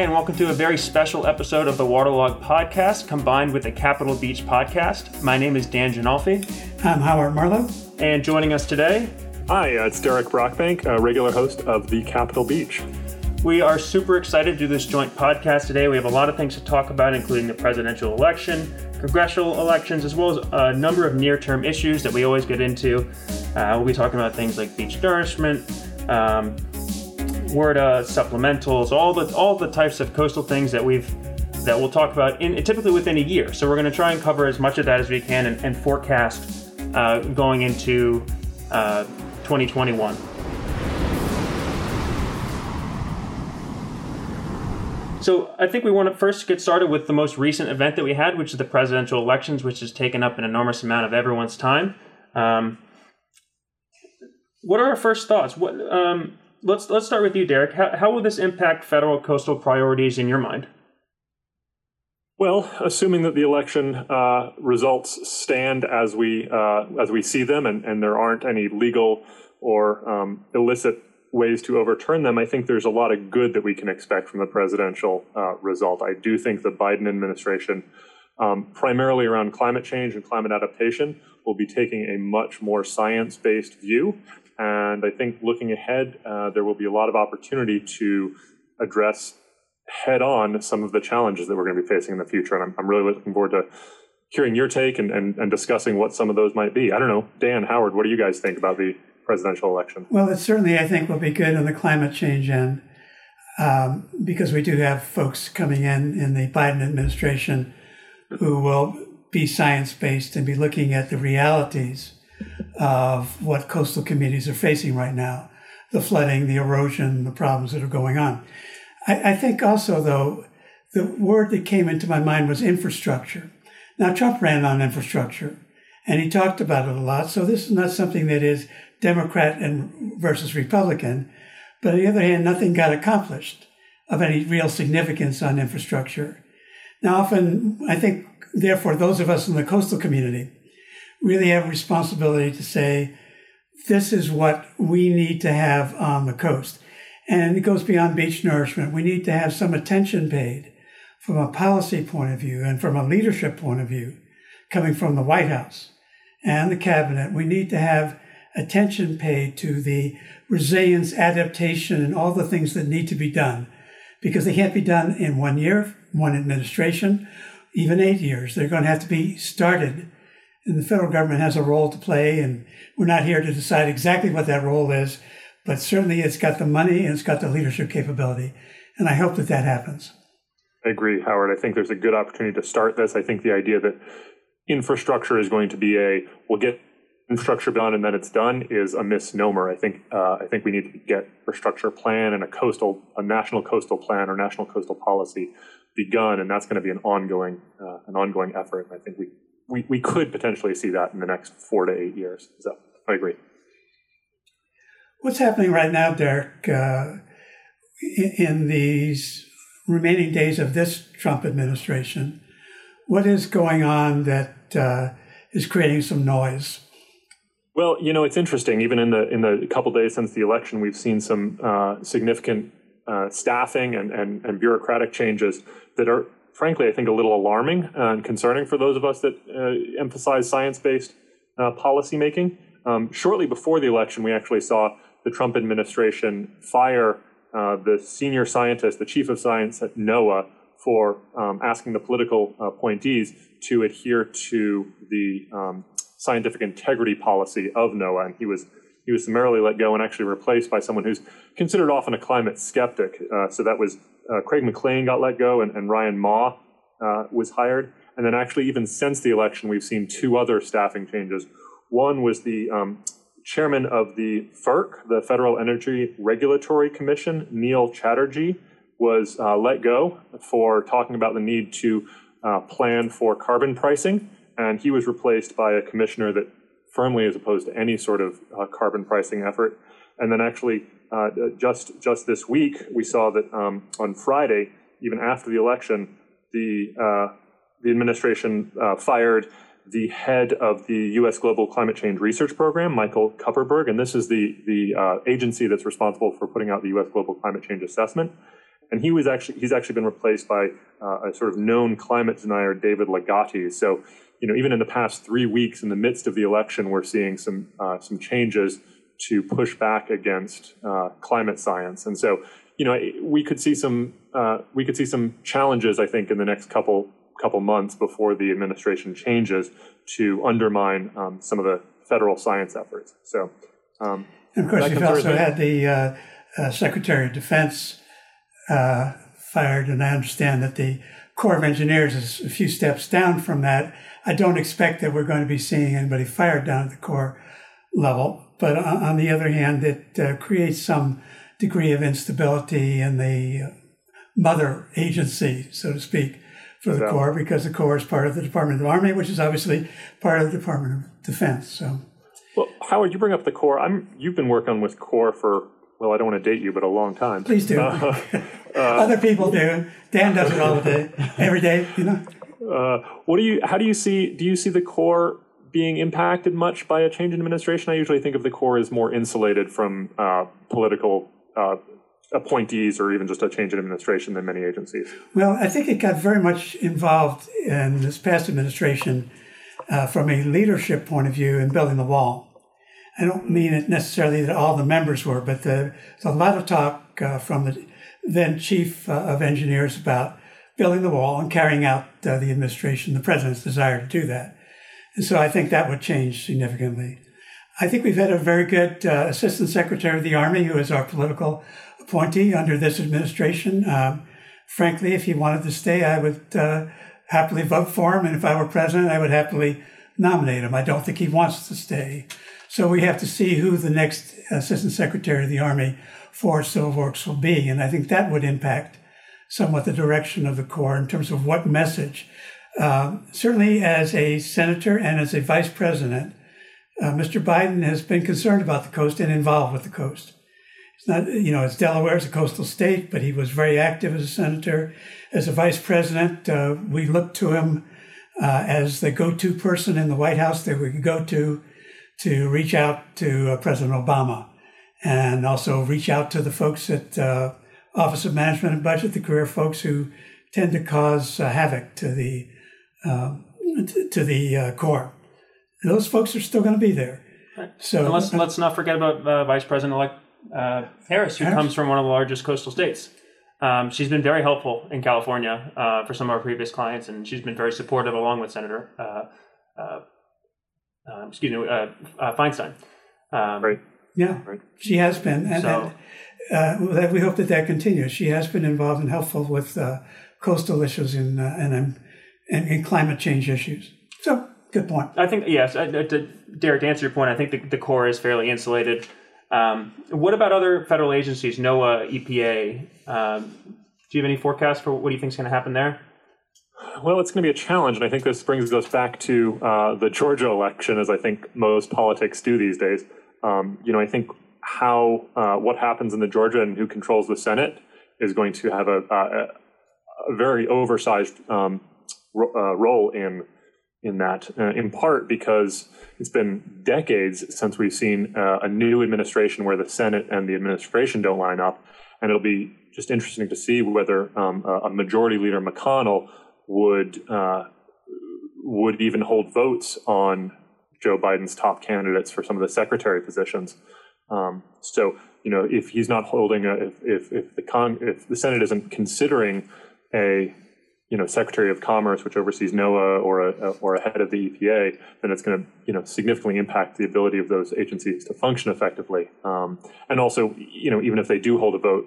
Hi, and welcome to a very special episode of the Waterlog Podcast combined with the Capitol Beach Podcast. My name is Dan Ginolfi. I'm Howard Marlowe. And joining us today, Hi, uh, it's Derek Brockbank, a regular host of the Capitol Beach. We are super excited to do this joint podcast today. We have a lot of things to talk about, including the presidential election, congressional elections, as well as a number of near term issues that we always get into. Uh, we'll be talking about things like beach nourishment, um, WRDA, supplementals, all the all the types of coastal things that we've that we'll talk about in typically within a year. So we're going to try and cover as much of that as we can and, and forecast uh, going into uh, 2021. So I think we want to first get started with the most recent event that we had, which is the presidential elections, which has taken up an enormous amount of everyone's time. Um, what are our first thoughts? What um, let's let's start with you, Derek. How, how will this impact federal coastal priorities in your mind? Well, assuming that the election uh, results stand as we uh, as we see them, and, and there aren't any legal or um, illicit ways to overturn them, I think there's a lot of good that we can expect from the presidential uh, result. I do think the Biden administration, um, primarily around climate change and climate adaptation, will be taking a much more science based view. And I think looking ahead, uh, there will be a lot of opportunity to address head on some of the challenges that we're going to be facing in the future. And I'm, I'm really looking forward to hearing your take and, and, and discussing what some of those might be. I don't know, Dan, Howard, what do you guys think about the presidential election? Well, it certainly, I think, will be good on the climate change end um, because we do have folks coming in in the Biden administration who will be science based and be looking at the realities of what coastal communities are facing right now the flooding, the erosion, the problems that are going on. I, I think also, though, the word that came into my mind was infrastructure. Now, Trump ran on infrastructure and he talked about it a lot. So this is not something that is Democrat and versus Republican. But on the other hand, nothing got accomplished of any real significance on infrastructure. Now, often, I think, therefore, those of us in the coastal community really have a responsibility to say, this is what we need to have on the coast. And it goes beyond beach nourishment. We need to have some attention paid from a policy point of view and from a leadership point of view coming from the White House and the cabinet. We need to have attention paid to the resilience, adaptation, and all the things that need to be done because they can't be done in one year, one administration, even eight years. They're going to have to be started. And the federal government has a role to play, and we're not here to decide exactly what that role is, but certainly it's got the money and it's got the leadership capability. And I hope that that happens. I agree, Howard. I think there's a good opportunity to start this. I think the idea that infrastructure is going to be a we'll get infrastructure done and then it's done is a misnomer. I think uh, I think we need to get infrastructure plan and a coastal a national coastal plan or national coastal policy begun, and that's going to be an ongoing uh, an ongoing effort. And I think we, we we could potentially see that in the next four to eight years. So I agree. What's happening right now, Derek, uh, in these remaining days of this Trump administration? What is going on that uh, is creating some noise? Well, you know, it's interesting. Even in the in the couple days since the election, we've seen some uh, significant uh, staffing and, and, and bureaucratic changes that are, frankly, I think a little alarming and concerning for those of us that uh, emphasize science-based uh, policymaking. Um, shortly before the election, we actually saw the Trump administration fire uh, the senior scientist, the chief of science at NOAA, for um, asking the political appointees to adhere to the um, scientific integrity policy of NOAA, and he was he was summarily let go and actually replaced by someone who's considered often a climate skeptic. Uh, so that was uh, Craig McLean got let go, and, and Ryan Maue uh, was hired. And then actually, even since the election, we've seen two other staffing changes. One was the um, chairman of the FERC, the Federal Energy Regulatory Commission, Neil Chatterjee, was uh, let go for talking about the need to uh, plan for carbon pricing and he was replaced by a commissioner that firmly as opposed to any sort of uh, carbon pricing effort. And then actually, uh, just just this week, we saw that um, on Friday, even after the election, the uh, the administration uh, fired the head of the U.S. Global Climate Change Research Program, Michael Kuperberg, and this is the the uh, agency that's responsible for putting out the U.S. Global Climate Change Assessment. and he was actually he's actually been replaced by a sort of known climate denier, David Legates. So, you know, even in the past three weeks, in the midst of the election, we're seeing some uh, some changes to push back against uh, climate science, and so you know we could see some uh, we could see some challenges, I think, in the next couple couple months before the administration changes to undermine um, some of the federal science efforts. So, um, and of course, you've also had the uh, uh, Secretary of Defense uh, fired, and I understand that the Corps of Engineers is a few steps down from that. I don't expect that we're going to be seeing anybody fired down at the Corps level, but on the other hand, it uh, creates some degree of instability in the uh, mother agency, so to speak, for the so, Corps, because the Corps is part of the Department of the Army, which is obviously part of the Department of Defense. So, well, Howard, you bring up the Corps. I'm you've been working with Corps for well, I don't want to date you, but a long time. Please do. Uh, uh, Other people do. Dan does it all the day, every day. You know. Uh, what do you? How do you see? Do you see the Corps being impacted much by a change in administration? I usually think of the Corps as more insulated from uh, political uh, appointees or even just a change in administration than many agencies? Well, I think it got very much involved in this past administration uh, from a leadership point of view in building the wall. I don't mean it necessarily that all the members were, but the, there's a lot of talk uh, from the then chief uh, of engineers about building the wall and carrying out uh, the administration, the president's desire to do that. And so I think that would change significantly. I think we've had a very good uh, assistant secretary of the army who is our political appointee under this administration. Um, frankly, if he wanted to stay, I would uh, happily vote for him. And if I were president, I would happily nominate him. I don't think he wants to stay. So we have to see who the next assistant secretary of the Army for Civil Works will be. And I think that would impact somewhat the direction of the Corps in terms of what message. Um, certainly, as a senator and as a vice president, uh, Mr. Biden has been concerned about the coast and involved with the coast. It's not, you know, it's Delaware is a coastal state, but he was very active as a senator. As a vice president, uh, we looked to him uh, as the go-to person in the White House that we could go to to reach out to uh, President Obama and also reach out to the folks at uh, Office of Management and Budget, the career folks who tend to cause uh, havoc to the um, to the Corps. Those folks are still going to be there. So and let's let's not forget about Vice President elect uh, Harris, who Harris? comes from one of the largest coastal states. Um, she's been very helpful in California uh, for some of our previous clients, and she's been very supportive along with Senator, uh, uh um, excuse me, uh, uh, Feinstein. Um, right. Yeah, right. she has been, and, so, and we hope that that continues. She has been involved and helpful with coastal issues and and, and, and climate change issues. So, good point. I think yes, to, Derek. To answer your point, I think the, the Corps is fairly insulated. Um, what about other federal agencies, NOAA, EPA? Um, do you have any forecasts for what do you think is going to happen there? Well, it's going to be a challenge, and I think this brings us back to uh, the Georgia election, as I think most politics do these days. Um, you know, I think how uh, what happens in the Georgia and who controls the Senate is going to have a, a, a very oversized um, ro- uh, role in in that, uh, in part because it's been decades since we've seen uh, a new administration where the Senate and the administration don't line up. And it'll be just interesting to see whether um, a majority leader McConnell would uh, would even hold votes on Joe Biden's top candidates for some of the secretary positions. Um, so you know, if he's not holding a, if if, if the con if the Senate isn't considering a you know Secretary of Commerce, which oversees NOAA, or a, or a head of the EPA, then it's going to you know significantly impact the ability of those agencies to function effectively. Um, and also, you know, even if they do hold a vote,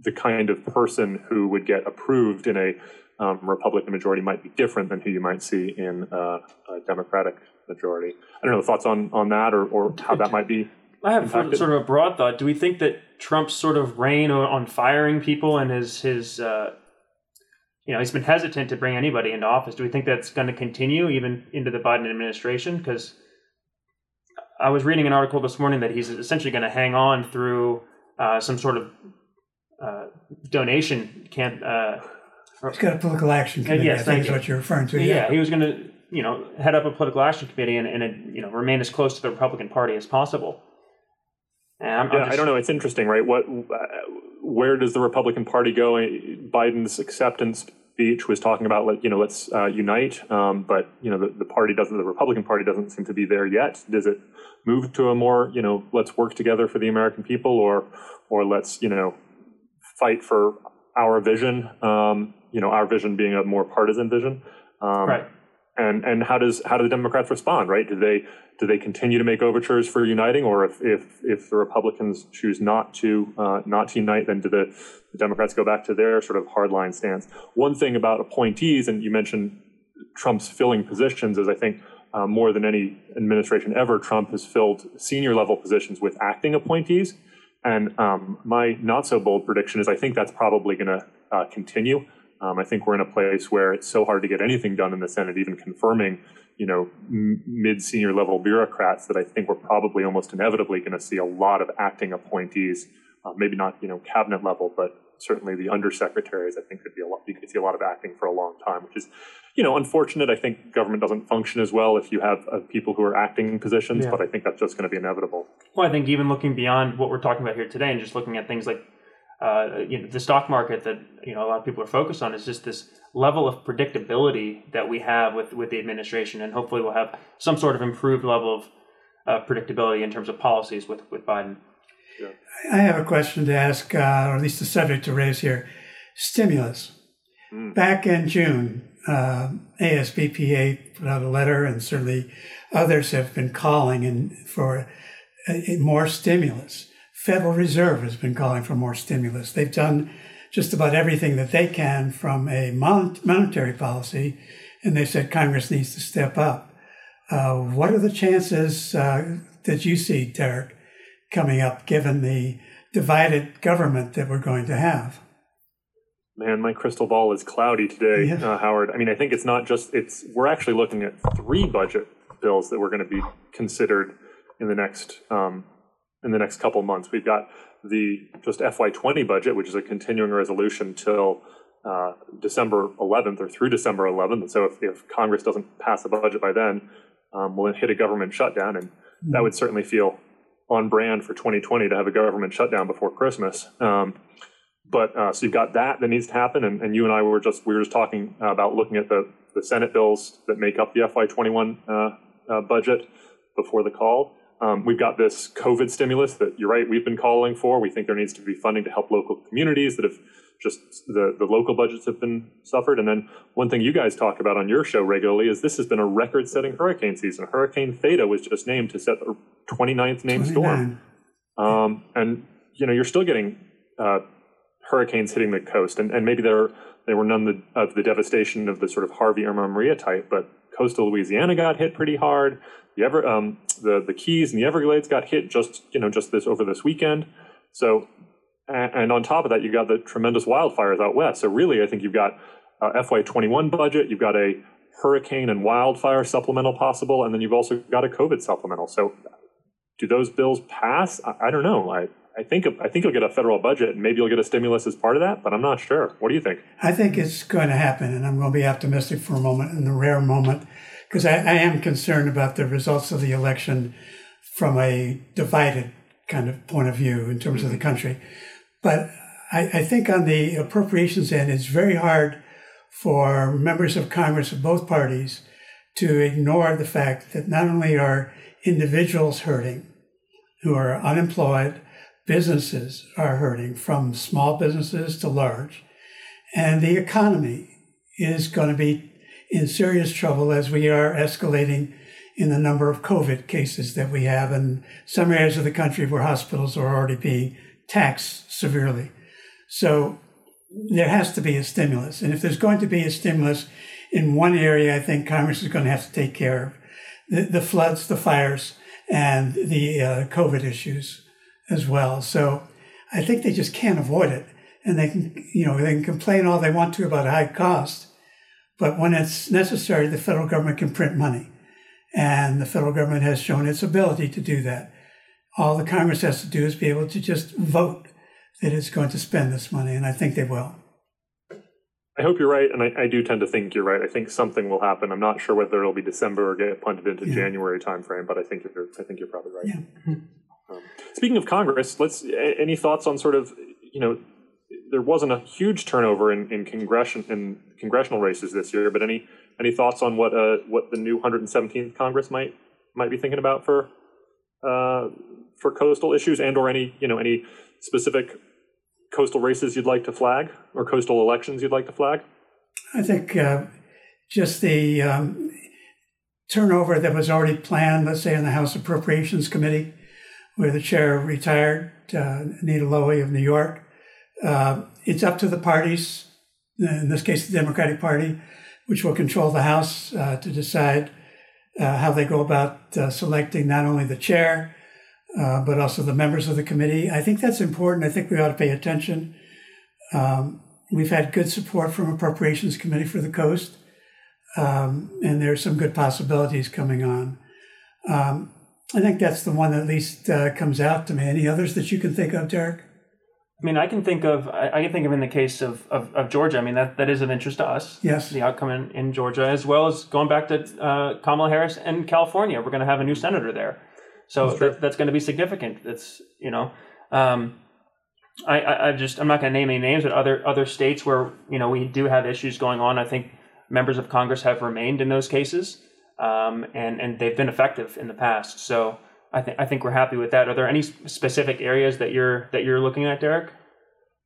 the kind of person who would get approved in a um, Republican majority might be different than who you might see in uh, a Democratic majority. I don't know the thoughts on on that or, or how that might be. I have impacted. sort of a broad thought. Do we think that Trump's sort of reign on firing people and his his uh, you know, he's been hesitant to bring anybody into office. Do we think that's going to continue even into the Biden administration? Because I was reading an article this morning that he's essentially going to hang on through uh, some sort of uh, donation camp. Uh, he's got a political action committee. yes, I think is what you're referring to. Yeah, yeah he was going to, you know, head up a political action committee and, and you know remain as close to the Republican Party as possible. I'm, yeah, I'm just, I don't know. It's interesting, right? What where does the Republican Party go? Biden's acceptance speech was talking about let you know let's uh, unite, um, but you know the, the party doesn't the Republican Party doesn't seem to be there yet. Does it move to a more you know let's work together for the American people, or or let's you know fight for our vision? Um, you know our vision being a more partisan vision. Um, right. And and how does how do the Democrats respond? Right? Do they do they continue to make overtures for uniting, or if if, if the Republicans choose not to uh, not to unite, then do the, the, Democrats go back to their sort of hardline stance? One thing about appointees, and you mentioned Trump's filling positions, is I think uh, more than any administration ever, Trump has filled senior level positions with acting appointees. And um, my not so bold prediction is I think that's probably going to uh, continue. Um, I think we're in a place where it's so hard to get anything done in the Senate, even confirming you know, m- mid senior level bureaucrats that I think we're probably almost inevitably going to see a lot of acting appointees, uh, maybe not, you know, cabinet level, but certainly the undersecretaries, I think could be a lot, you could see a lot of acting for a long time, which is, you know, unfortunate. I think government doesn't function as well if you have uh, people who are acting positions, yeah. but I think that's just going to be inevitable. Well, I think even looking beyond what we're talking about here today and just looking at things like uh, you know the stock market that you know a lot of people are focused on is just this level of predictability that we have with with the administration, and hopefully we'll have some sort of improved level of uh, predictability in terms of policies with with Biden. Yeah. I have a question to ask, uh, or at least a subject to raise here: stimulus. Mm. Back in June, uh, ASBPA put out a letter, and certainly others have been calling and for more stimulus. Federal Reserve has been calling for more stimulus. They've done just about everything that they can from a monetary policy, and they said Congress needs to step up. Uh, what are the chances uh, that you see, Derek, coming up given the divided government that we're going to have? Man, my crystal ball is cloudy today, yeah. uh, Howard. I mean, I think it's not just it's. We're actually looking at three budget bills that we're going to be considered in the next um, in the next couple months. We've got the just FY20 budget, which is a continuing resolution till uh, December 11th or through December 11th. so if, if Congress doesn't pass a budget by then, um, we'll hit a government shutdown. And that would certainly feel on brand for 2020 to have a government shutdown before Christmas. Um, but uh, so you've got that that needs to happen. And, and, you and I were just, we were just talking about looking at the, the Senate bills that make up the FY21 uh, uh, budget before the call. Um, we've got this COVID stimulus that you're right, we've been calling for. We think there needs to be funding to help local communities that have just the, the local budgets have been suffered. And then one thing you guys talk about on your show regularly is this has been a record setting hurricane season. Hurricane Theta was just named to set the 29th named 29. storm. Um, and, you know, you're still getting uh, hurricanes hitting the coast. And, and maybe there, they were none of the devastation of the sort of Harvey, Irma, Maria type, but coastal Louisiana got hit pretty hard. The ever um, the the Keys and the Everglades got hit just you know just this over this weekend. So and, and on top of that, you got the tremendous wildfires out west. So really, I think you've got a FY21 budget. You've got a hurricane and wildfire supplemental possible, and then you've also got a COVID supplemental. So do those bills pass? I, I don't know. I I think I think you'll get a federal budget, and maybe you'll get a stimulus as part of that, but I'm not sure. What do you think? I think it's going to happen, and I'm going to be optimistic for a moment, in the rare moment because I, I, am concerned about the results of the election from a divided kind of point of view in terms of the mm-hmm. country. But I, I think on the appropriations end, it's very hard for members of Congress of both parties to ignore the fact that not only are individuals hurting who are unemployed, businesses are hurting from small businesses to large, and the economy is going to be in serious trouble as we are escalating in the number of COVID cases that we have in some areas of the country where hospitals are already being taxed severely. So there has to be a stimulus. And if there's going to be a stimulus in one area, I think Congress is going to have to take care of the, the floods, the fires, and the uh, COVID issues as well. So I think they just can't avoid it. And they can, you know, they can complain all they want to about high cost but when it's necessary, the federal government can print money. And the federal government has shown its ability to do that. All the Congress has to do is be able to just vote that it's going to spend this money, and I think they will. I hope you're right, and I, I, do tend to think you're right. I think something will happen. I'm not sure whether it'll be December or get punted into yeah. January timeframe, but I think you're I think you're probably right. Yeah. Mm-hmm. Um, speaking of Congress, let's any thoughts on sort of you know there wasn't a huge turnover in, in congression in congressional races this year. But any any thoughts on what uh what the new 117th Congress might might be thinking about for uh, for coastal issues and or any you know any specific coastal races you'd like to flag or coastal elections you'd like to flag? I think uh, just the um, turnover that was already planned, let's say in the House Appropriations Committee, where the chair retired, uh, Anita Lowey of New York. Uh, it's up to the parties, in this case, the Democratic Party, which will control the House uh, to decide uh, how they go about uh, selecting not only the chair, uh, but also the members of the committee. I think that's important. I think we ought to pay attention. Um, we've had good support from Appropriations Committee for the coast, um, and there's some good possibilities coming on. Um, I think that's the one that at least uh, comes out to me. Any others that you can think of, Derek? I mean, I can think of I, I can think of in the case of, of, of, Georgia. I mean, that, that is of interest to us. Yes, the outcome in, in Georgia, as well as going back to uh, Kamala Harris and California. We're going to have a new senator there, so that's, that, that's going to be significant. That's you know, um, I, I, I just I'm not going to name any names, but other other states where you know we do have issues going on. I think members of Congress have remained in those cases, um, and and they've been effective in the past. So I think I think we're happy with that. Are there any specific areas that you're that you're looking at, Derek?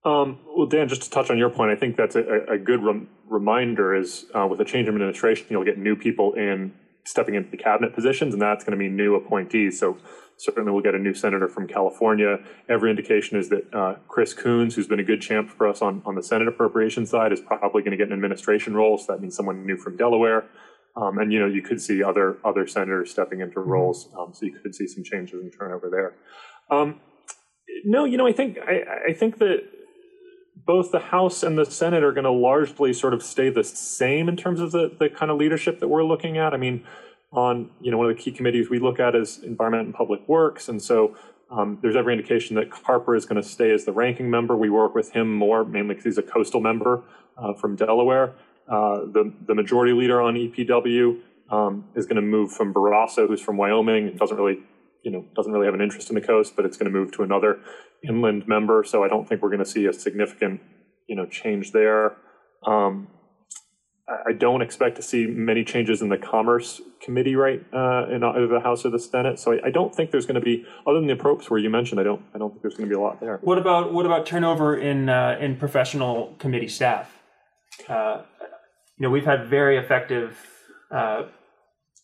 Um, well, Dan, just to touch on your point, I think that's a, a good rem- reminder. Is uh, with a change of administration, you'll get new people in stepping into the cabinet positions, and that's going to mean new appointees. So certainly, we'll get a new senator from California. Every indication is that uh, Chris Coons, who's been a good champ for us on on the Senate appropriation side, is probably going to get an administration role. So that means someone new from Delaware. Um, and you know, you could see other other senators stepping into mm-hmm. roles, um, so you could see some changes and turnover there. Um, no, you know, I think I, I, think that both the House and the Senate are going to largely sort of stay the same in terms of the the kind of leadership that we're looking at. I mean, on you know, one of the key committees we look at is Environment and Public Works, and so. Um, there's every indication that Carper is going to stay as the ranking member. We work with him more, mainly because he's a coastal member uh, from Delaware. Uh, the, the majority leader on EPW um, is going to move from Barrasso, who's from Wyoming, and doesn't really, you know, doesn't really have an interest in the coast, but it's going to move to another inland member. So I don't think we're going to see a significant, you know, change there. Um, I don't expect to see many changes in the Commerce Committee, right, uh, in either the House or the Senate. So I, I don't think there's going to be, other than the approps where you mentioned, I don't, I don't think there's going to be a lot there. What about what about turnover in uh, in professional committee staff? Uh, you know, we've had very effective, uh,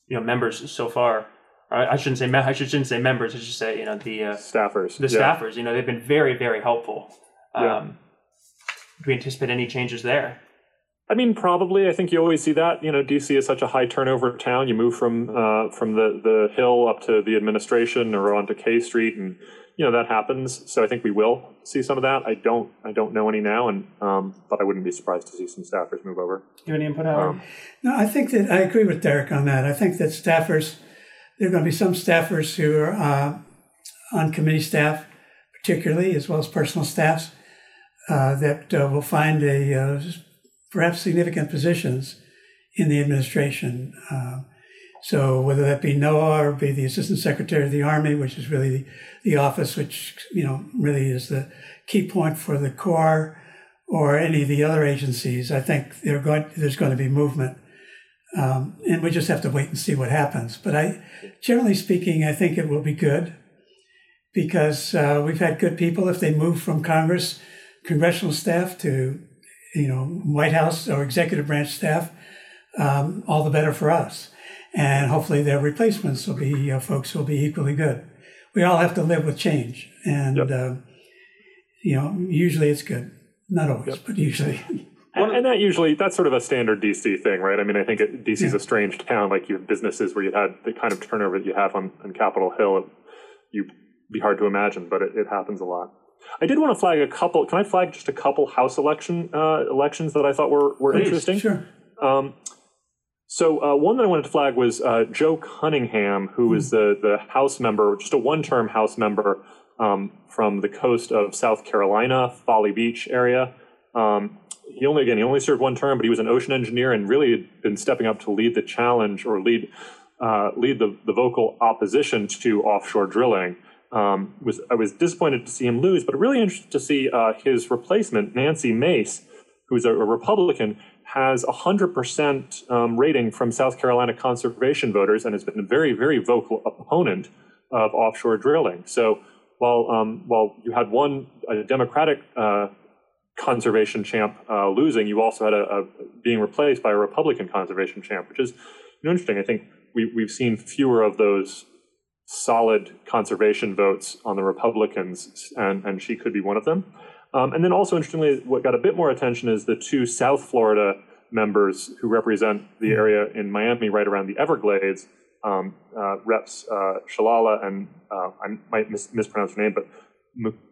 you know, members so far. I shouldn't say I shouldn't say members. I should say you know the uh, staffers. The yeah. staffers. You know, they've been very very helpful. Um, yeah. Do we anticipate any changes there? I mean, probably. I think you always see that. You know, DC is such a high turnover town. You move from uh, from the the hill up to the administration or onto K Street, and you know that happens. So I think we will see some of that. I don't I don't know any now, and um, but I wouldn't be surprised to see some staffers move over. Do you have any input, Howard? Um, no, I think that I agree with Derek on that. I think that staffers there are going to be some staffers who are uh, on committee staff, particularly as well as personal staffs, uh, that uh, will find a uh, perhaps significant positions in the administration. So whether that be NOAA or be the Assistant Secretary of the Army, which is really the, the office which you know really is the key point for the Corps, or any of the other agencies, I think going, there's going to be movement, um, and we just have to wait and see what happens. But I, generally speaking, I think it will be good because uh, we've had good people. If they move from Congress, congressional staff to you know White House or executive branch staff, um, all the better for us and hopefully their replacements will be uh, folks who will be equally good. We all have to live with change, and yep. uh, you know, usually it's good. Not always, yep. but usually. And, and, that usually that's sort of a standard DC thing, right? I mean, I think DC is yeah. a strange town. Like you have businesses where you had the kind of turnover that you have on, on Capitol Hill. It, you be hard to imagine, but it, it, happens a lot. I did want to flag a couple. Can I flag just a couple House election uh, elections that I thought were were Please, interesting? Sure. Um, so uh, one that I wanted to flag was uh, Joe Cunningham, who mm. is the the House member, just a one term House member um, from the coast of South Carolina, Folly Beach area. Um, he only again he only served one term, but he was an ocean engineer and really had been stepping up to lead the challenge or lead uh, lead the, the vocal opposition to offshore drilling. um, was I was disappointed to see him lose, but really interested to see uh, his replacement, Nancy Mace, who's a, a Republican, has a hundred percent um, rating from South Carolina conservation voters and has been a very, very vocal opponent of offshore drilling. So while um, while you had one Democratic uh, conservation champ uh, losing, you also had a, a, being replaced by a Republican conservation champ, which is you know, interesting. I think we, we've seen fewer of those solid conservation votes on the Republicans, and, and she could be one of them. Um, and then also, interestingly, what got a bit more attention is the two South Florida members who represent the hmm. area in Miami right around the Everglades, um, uh, Reps uh, Shalala and uh, I might mis- mispronounce her name, but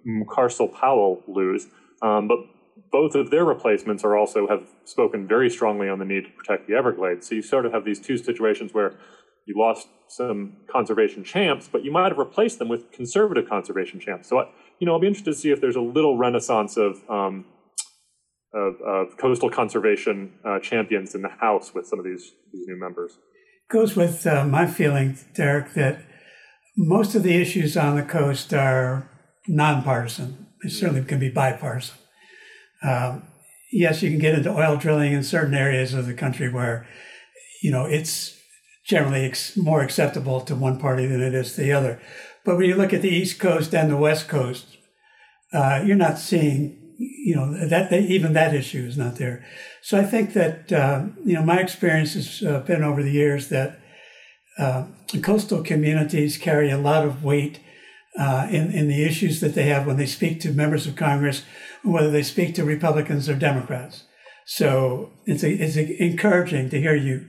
Mucarsel Powell lose. Um, but both of their replacements are also have spoken very strongly on the need to protect the Everglades. So you sort of have these two situations where you lost some conservation champs, but you might have replaced them with conservative conservation champs. So, I, you know, I'll be interested to see if there's a little renaissance of um, of, of, coastal conservation uh, champions in the House with some of these these new members. Goes with uh, my feeling, Derek, that most of the issues on the coast are nonpartisan. They certainly can be bipartisan. Um, yes, you can get into oil drilling in certain areas of the country where, you know, it's generally ex- more acceptable to one party than it is to the other. But when you look at the East Coast and the West Coast, uh, you're not seeing, you know, that, that, even that issue is not there. So I think that, uh, you know, my experience has uh, been over the years that uh, coastal communities carry a lot of weight uh, in, in the issues that they have when they speak to members of Congress, whether they speak to Republicans or Democrats. So it's, a, it's a, encouraging to hear you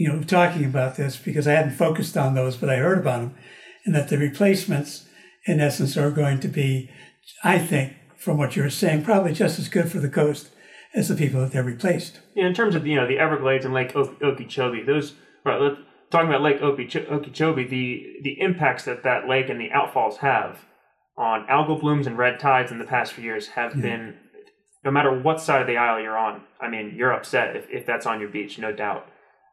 you know, talking about this because I hadn't focused on those, but I heard about them, and that the replacements, in essence, are going to be, I think, from what you're saying, probably just as good for the coast as the people that they're replaced. Yeah, in terms of you know the Everglades and Lake Okeechobee, those right. Talking about Lake Okeechobee, the the impacts that that lake and the outfalls have on algal blooms and red tides in the past few years have yeah. been, no matter what side of the aisle you're on. I mean, you're upset if, if that's on your beach, no doubt.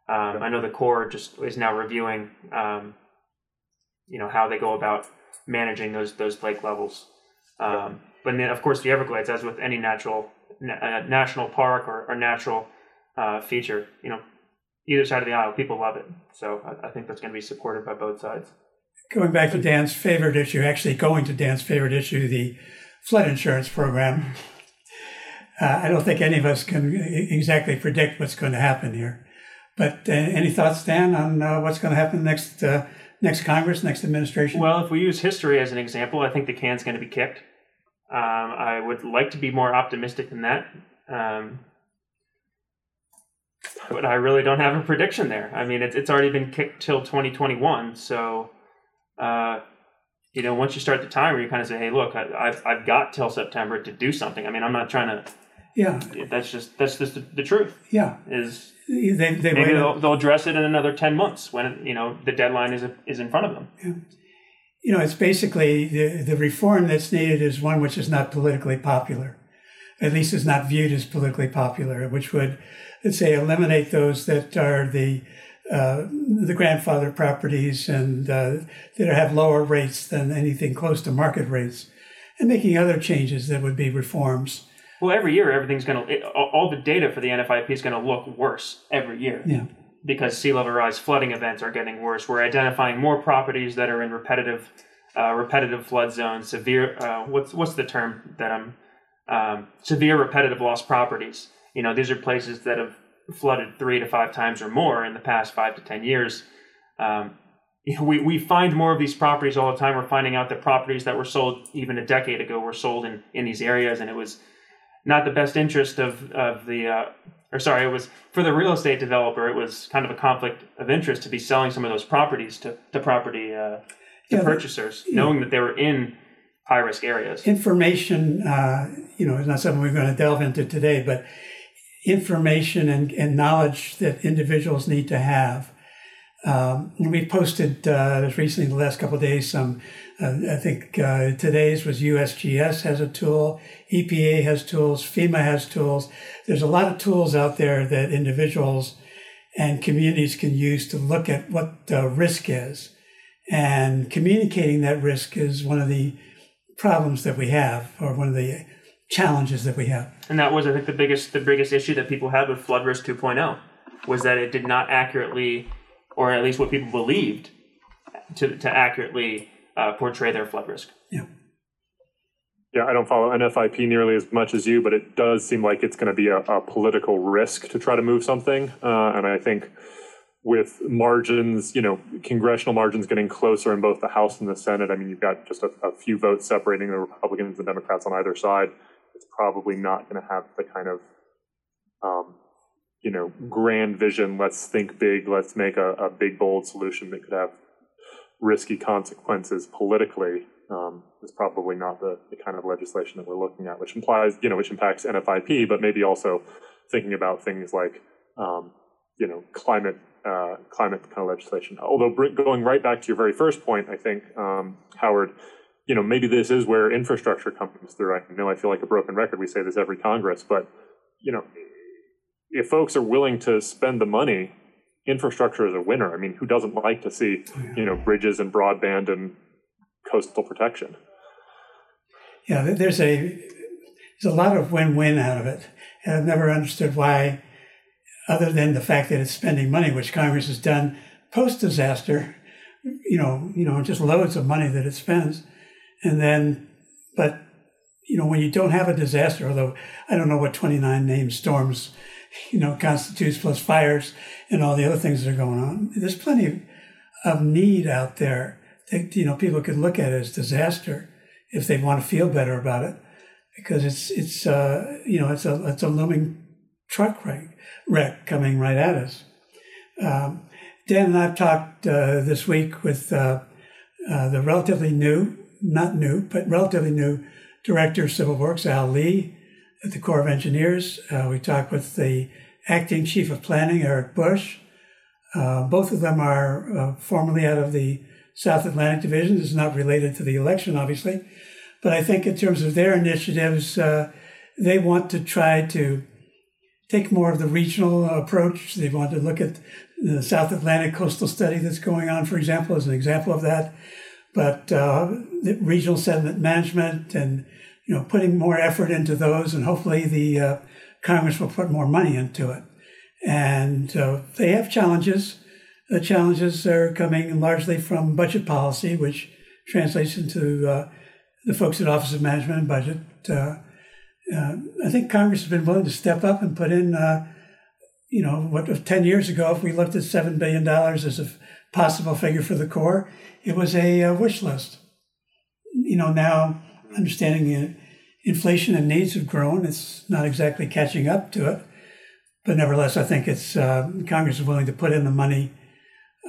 Um, I know the Corps just is now reviewing, um, you know, how they go about managing those those lake levels. Um, but then, of course, the Everglades, as with any natural na- national park or, or natural uh, feature, you know, either side of the aisle, people love it. So I, I think that's going to be supported by both sides. Going back to Dan's favorite issue, actually going to Dan's favorite issue, the flood insurance program. Uh, I don't think any of us can exactly predict what's going to happen here. But uh, any thoughts, Dan, on uh, what's going to happen next uh, next Congress, next administration? Well, if we use history as an example, I think the can's going to be kicked. Um, I would like to be more optimistic than that. Um, but I really don't have a prediction there. I mean, it's, it's already been kicked till 2021. So, uh, you know, once you start the timer, you kind of say, hey, look, I, have I've got till September to do something. I mean, I'm not trying to. Yeah. That's just that's just the, the truth. Yeah. Is they, they maybe they'll, they'll address it in another 10 months when you know the deadline is is in front of them yeah. you know it's basically the, the reform that's needed is one which is not politically popular at least is not viewed as politically popular which would let's say eliminate those that are the uh, the grandfather properties and uh, that have lower rates than anything close to market rates and making other changes that would be reforms well, every year everything's going to all the data for the NFIP is going to look worse every year. Yeah. Because sea level rise flooding events are getting worse. We're identifying more properties that are in repetitive, uh, repetitive flood zones. Severe. Uh, what's what's the term that I'm? Um, severe repetitive loss properties. You know, these are places that have flooded three to five times or more in the past five to ten years. Um, we, we find more of these properties all the time. We're finding out that properties that were sold even a decade ago were sold in, in these areas, and it was not the best interest of of the uh, or sorry, it was for the real estate developer. It was kind of a conflict of interest to be selling some of those properties to to property uh, to yeah, purchasers, knowing that they were in high risk areas. Information, uh, you know, is not something we're going to delve into today, but information and, and knowledge that individuals need to have. Um, we posted uh, recently in the last couple of days some uh, I think uh, today's was USGS has a tool, EPA has tools, FEMA has tools. There's a lot of tools out there that individuals and communities can use to look at what the risk is And communicating that risk is one of the problems that we have, or one of the challenges that we have. And that was, I think, the biggest the biggest issue that people had with Flood Risk 2.0 was that it did not accurately, or at least what people believed, to to accurately uh, portray their flood risk. Yeah. Yeah, I don't follow NFIP nearly as much as you, but it does seem like it's going to be a, a political risk to try to move something. Uh, and I think with margins, you know, congressional margins getting closer in both the House and the Senate, I mean, you've got just a, a few votes separating the Republicans and Democrats on either side. It's probably not going to have the kind of, um, you know, grand vision. Let's think big. Let's make a, a big, bold solution that could have risky consequences politically um, is probably not the, the kind of legislation that we're looking at, which implies, you know, which impacts NFIP, but maybe also thinking about things like, um, you know, climate, uh, climate kind of legislation. Although going right back to your very first point, I think, um, Howard, you know, maybe this is where infrastructure comes through. I know I feel like a broken record. We say this every Congress, but, you know, if folks are willing to spend the money infrastructure is a winner. I mean, who doesn't like to see, oh, you know, bridges and broadband and coastal protection? Yeah, there's a there's a lot of win-win out of it, and I've never understood why, other than the fact that it's spending money, which Congress has done post-disaster. You know, you know, just loads of money that it spends, and then, but you know, when you don't have a disaster, although I don't know what 29 named storms you know, constitutes plus fires and all the other things that are going on. There's plenty of need out there that, you know, people could look at as disaster if they want to feel better about it because it's, it's, uh, you know, it's a, it's a looming truck wreck, wreck coming right at us. Um, Dan and I've talked uh, this week with uh, uh, the relatively new, not new, but relatively new director of civil works, Al Lee, at the Corps of Engineers. Uh, we talked with the acting chief of planning, Eric Bush. Uh, both of them are uh, formerly out of the South Atlantic Division. Is not related to the election, obviously. But I think in terms of their initiatives, uh, they want to try to take more of the regional approach. They want to look at the South Atlantic coastal study that's going on, for example, as an example of that. But uh, the regional sediment management and you know, putting more effort into those, and hopefully the uh, Congress will put more money into it. And uh, they have challenges. The challenges are coming largely from budget policy, which translates into uh, the folks at Office of Management and Budget. Uh, uh, I think Congress has been willing to step up and put in, uh, you know, what 10 years ago, if we looked at $7 billion as a possible figure for the Corps, it was a wish list. You know, now understanding the inflation and needs have grown. It's not exactly catching up to it, but nevertheless, I think it's uh, Congress is willing to put in the money.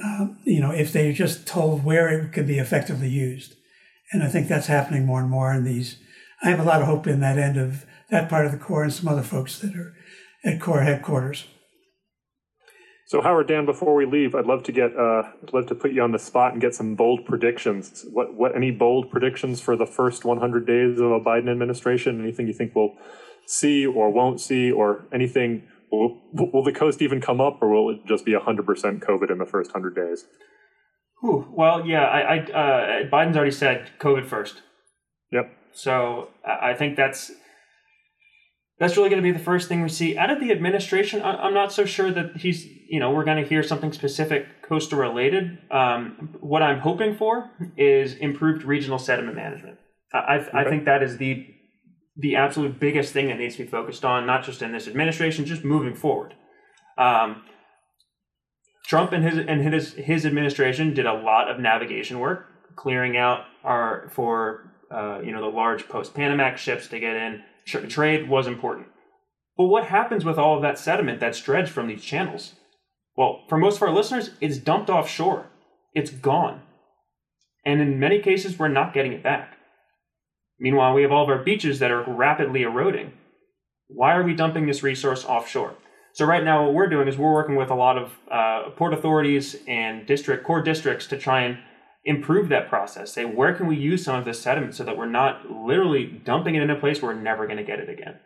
Uh, you know, if they're just told where it could be effectively used, and I think that's happening more and more in these. I have a lot of hope in that end of that part of the Corps and some other folks that are at Corps headquarters. So Howard, Dan, before we leave, I'd love to get, uh, I'd love to put you on the spot and get some bold predictions. What, what, any bold predictions for the first 100 days of a Biden administration? Anything you think we'll see or won't see, or anything? Will, will the coast even come up, or will it just be 100% COVID in the first 100 days? Ooh, well, yeah, I, I uh, Biden's already said COVID first. Yep. So I think that's that's really going to be the first thing we see out of the administration. I'm not so sure that he's, you know, we're going to hear something specific coastal related. Um, what I'm hoping for is improved regional sediment management. I, okay. I think that is the the absolute biggest thing that needs to be focused on, not just in this administration, just moving forward. Um, Trump and his and his his administration did a lot of navigation work, clearing out our for uh, you know the large post Panamax ships to get in trade was important. But what happens with all of that sediment that's dredged from these channels? Well, for most of our listeners, it's dumped offshore. It's gone. And in many cases, we're not getting it back. Meanwhile, we have all of our beaches that are rapidly eroding. Why are we dumping this resource offshore? So right now, what we're doing is we're working with a lot of uh, port authorities and district Corps districts to try and improve that process. Say, where can we use some of this sediment so that we're not literally dumping it in a place where we're never going to get it again?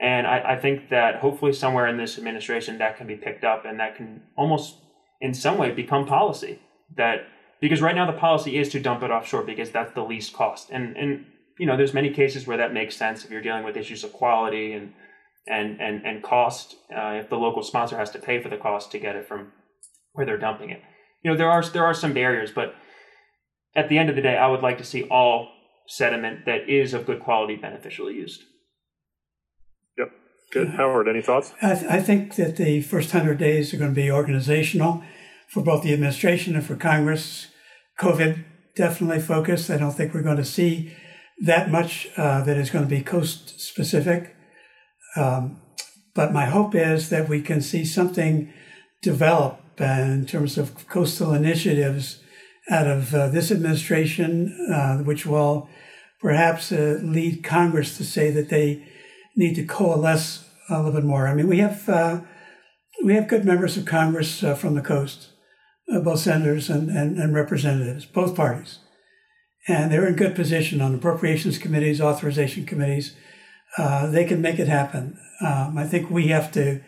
And I, I, think that hopefully somewhere in this administration that can be picked up and that can almost in some way become policy. That because right now the policy is to dump it offshore because that's the least cost. And and you know, there's many cases where that makes sense if you're dealing with issues of quality and and and and cost. Uh, if the local sponsor has to pay for the cost to get it from where they're dumping it, you know, there are there are some barriers, but at the end of the day, I would like to see all sediment that is of good quality beneficially used. Yep. Good. Howard, any thoughts? I, th- I think that the first 100 days are going to be organizational for both the administration and for Congress. COVID definitely focused. I don't think we're going to see that much uh, that is going to be coast specific. Um, but my hope is that we can see something develop uh, in terms of coastal initiatives out of uh, this administration, uh, which will perhaps uh, lead Congress to say that they need to coalesce a little bit more. I mean, we have uh, we have good members of Congress uh, from the coast, uh, both senators and, and, and, representatives, both parties, and they're in good position on appropriations committees, authorization committees. they can make it happen. Um, I think we have to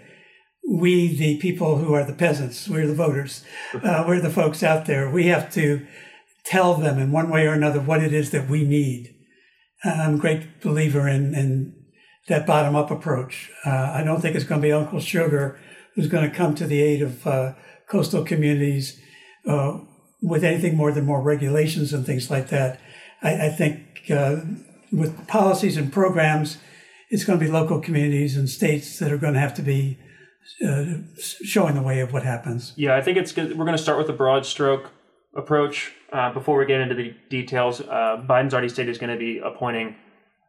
we, the people who are the peasants, we're the voters, uh, we're the folks out there, we have to tell them in one way or another what it is that we need. I'm a great believer in, in that bottom up approach. Uh, I don't think it's going to be Uncle Sugar who's going to come to the aid of uh, coastal communities uh, with anything more than more regulations and things like that. I, I think uh, with policies and programs, it's going to be local communities and states that are going to have to be uh, showing the way of what happens. Yeah, I think it's good. We're going to start with a broad stroke approach uh, before we get into the details. Uh, Biden's already stated he's going to be appointing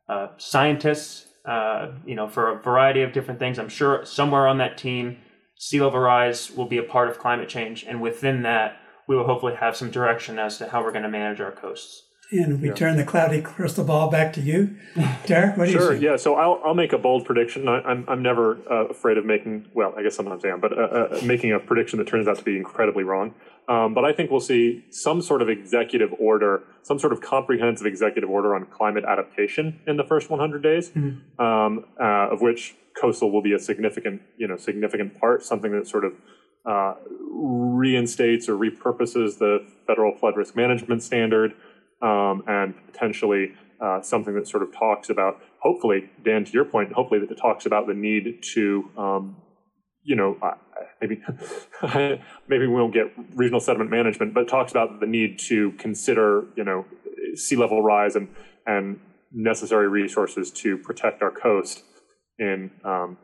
uh, scientists, uh, you know, for a variety of different things. I'm sure somewhere on that team, sea level rise will be a part of climate change, and within that, we will hopefully have some direction as to how we're going to manage our coasts. And we yeah. turn the cloudy crystal ball back to you, Derek. What do sure, you yeah. So I'll, I'll make a bold prediction. I, am I'm, I'm never uh, afraid of making. Well, I guess sometimes I am, but uh, uh, making a prediction that turns out to be incredibly wrong. Um, but I think we'll see some sort of executive order, some sort of comprehensive executive order on climate adaptation in the first 100 days, mm-hmm. um, uh, of which coastal will be a significant, you know, significant part. Something that sort of uh, reinstates or repurposes the federal flood risk management standard um, and potentially uh, something that sort of talks about, hopefully, Dan, to your point, hopefully that it talks about the need to, um, you know, maybe maybe we won't get regional sediment management, but talks about the need to consider, you know, sea level rise and and necessary resources to protect our coast in um,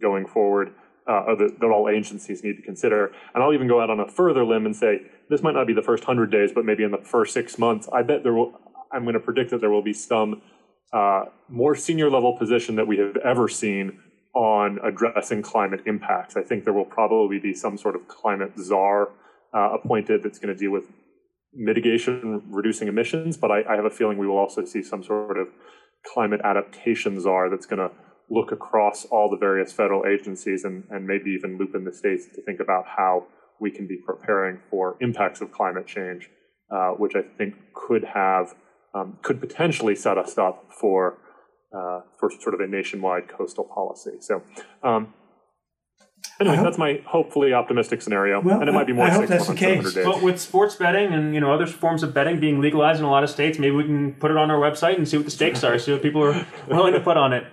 going forward uh, that all agencies need to consider. And I'll even go out on a further limb and say this might not be the first hundred days, but maybe in the first six months, I bet there will. I'm going to predict that there will be some uh, more senior level position that we have ever seen on addressing climate impacts. I think there will probably be some sort of climate czar uh, appointed that's going to deal with mitigation, reducing emissions. But I, I have a feeling we will also see some sort of climate adaptation czar that's going to look across all the various federal agencies and, and maybe even loop in the states to think about how we can be preparing for impacts of climate change, uh, which I think could have um, could potentially set us up for uh, for sort of a nationwide coastal policy. So. Um, Anyway, hope, that's my hopefully optimistic scenario, well, and it might be more. I hope that's the case. But with sports betting and you know other forms of betting being legalized in a lot of states, maybe we can put it on our website and see what the stakes are, see what people are willing to put on it.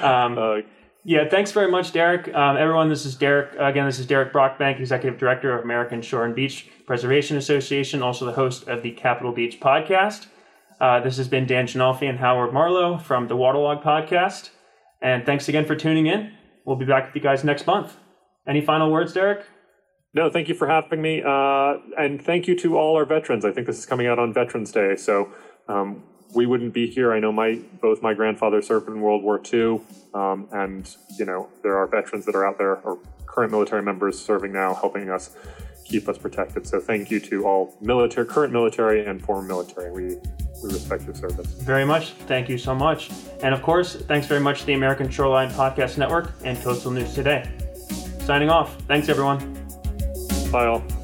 Um, uh, yeah, thanks very much, Derek. Um, everyone, this is Derek. Again, this is Derek Brockbank, Executive Director of American Shore and Beach Preservation Association, also the host of the Capitol Beach podcast. Uh, this has been Dan Ginolfi and Howard Marlowe from the Waterlog podcast. And thanks again for tuning in. We'll be back with you guys next month. Any final words, Derek? No, thank you for having me. Uh, and thank you to all our veterans. I think this is coming out on Veterans Day. So um, we wouldn't be here. I know my both my grandfather served in World War II, um, and you know there are veterans that are out there or current military members serving now, helping us keep us protected. So thank you to all military, current military, and former military. We we respect your service very much. Thank you so much, and of course, thanks very much to the American Shoreline Podcast Network and Coastal News Today. Signing off. Thanks everyone. Bye all.